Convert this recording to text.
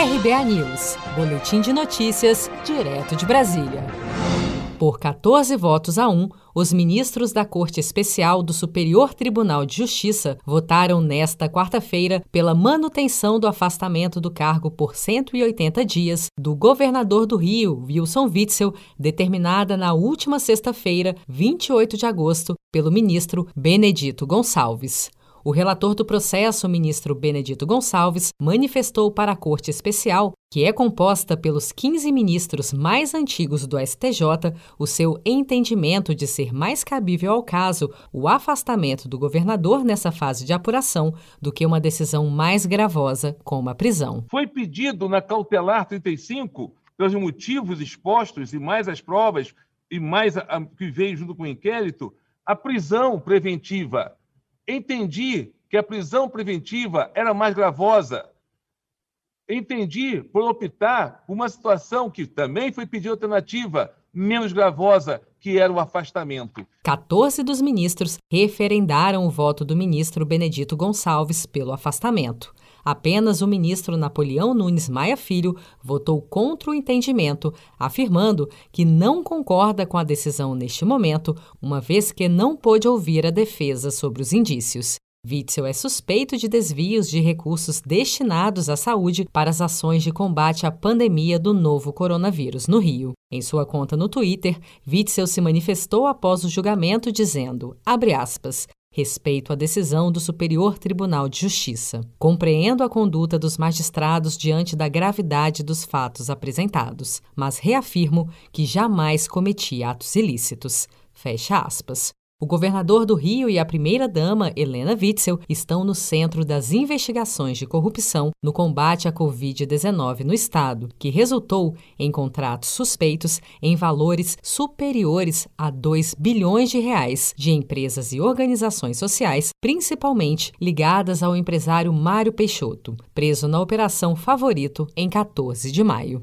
RBA News, Boletim de Notícias, direto de Brasília. Por 14 votos a 1, os ministros da Corte Especial do Superior Tribunal de Justiça votaram nesta quarta-feira pela manutenção do afastamento do cargo por 180 dias do governador do Rio, Wilson Witzel, determinada na última sexta-feira, 28 de agosto, pelo ministro Benedito Gonçalves. O relator do processo, ministro Benedito Gonçalves, manifestou para a Corte Especial, que é composta pelos 15 ministros mais antigos do STJ, o seu entendimento de ser mais cabível ao caso o afastamento do governador nessa fase de apuração do que uma decisão mais gravosa, como a prisão. Foi pedido na cautelar 35, pelos motivos expostos e mais as provas e mais a, a, que veio junto com o inquérito, a prisão preventiva Entendi que a prisão preventiva era mais gravosa. Entendi por optar por uma situação que também foi pedir alternativa, menos gravosa, que era o afastamento. 14 dos ministros referendaram o voto do ministro Benedito Gonçalves pelo afastamento. Apenas o ministro Napoleão Nunes Maia Filho votou contra o entendimento, afirmando que não concorda com a decisão neste momento, uma vez que não pôde ouvir a defesa sobre os indícios. Witzel é suspeito de desvios de recursos destinados à saúde para as ações de combate à pandemia do novo coronavírus no Rio. Em sua conta no Twitter, Witzel se manifestou após o julgamento dizendo, aspas, Respeito à decisão do Superior Tribunal de Justiça. Compreendo a conduta dos magistrados diante da gravidade dos fatos apresentados, mas reafirmo que jamais cometi atos ilícitos. Fecha aspas. O governador do Rio e a primeira-dama, Helena Witzel, estão no centro das investigações de corrupção no combate à Covid-19 no estado, que resultou em contratos suspeitos em valores superiores a 2 bilhões de reais de empresas e organizações sociais, principalmente ligadas ao empresário Mário Peixoto, preso na Operação Favorito em 14 de maio.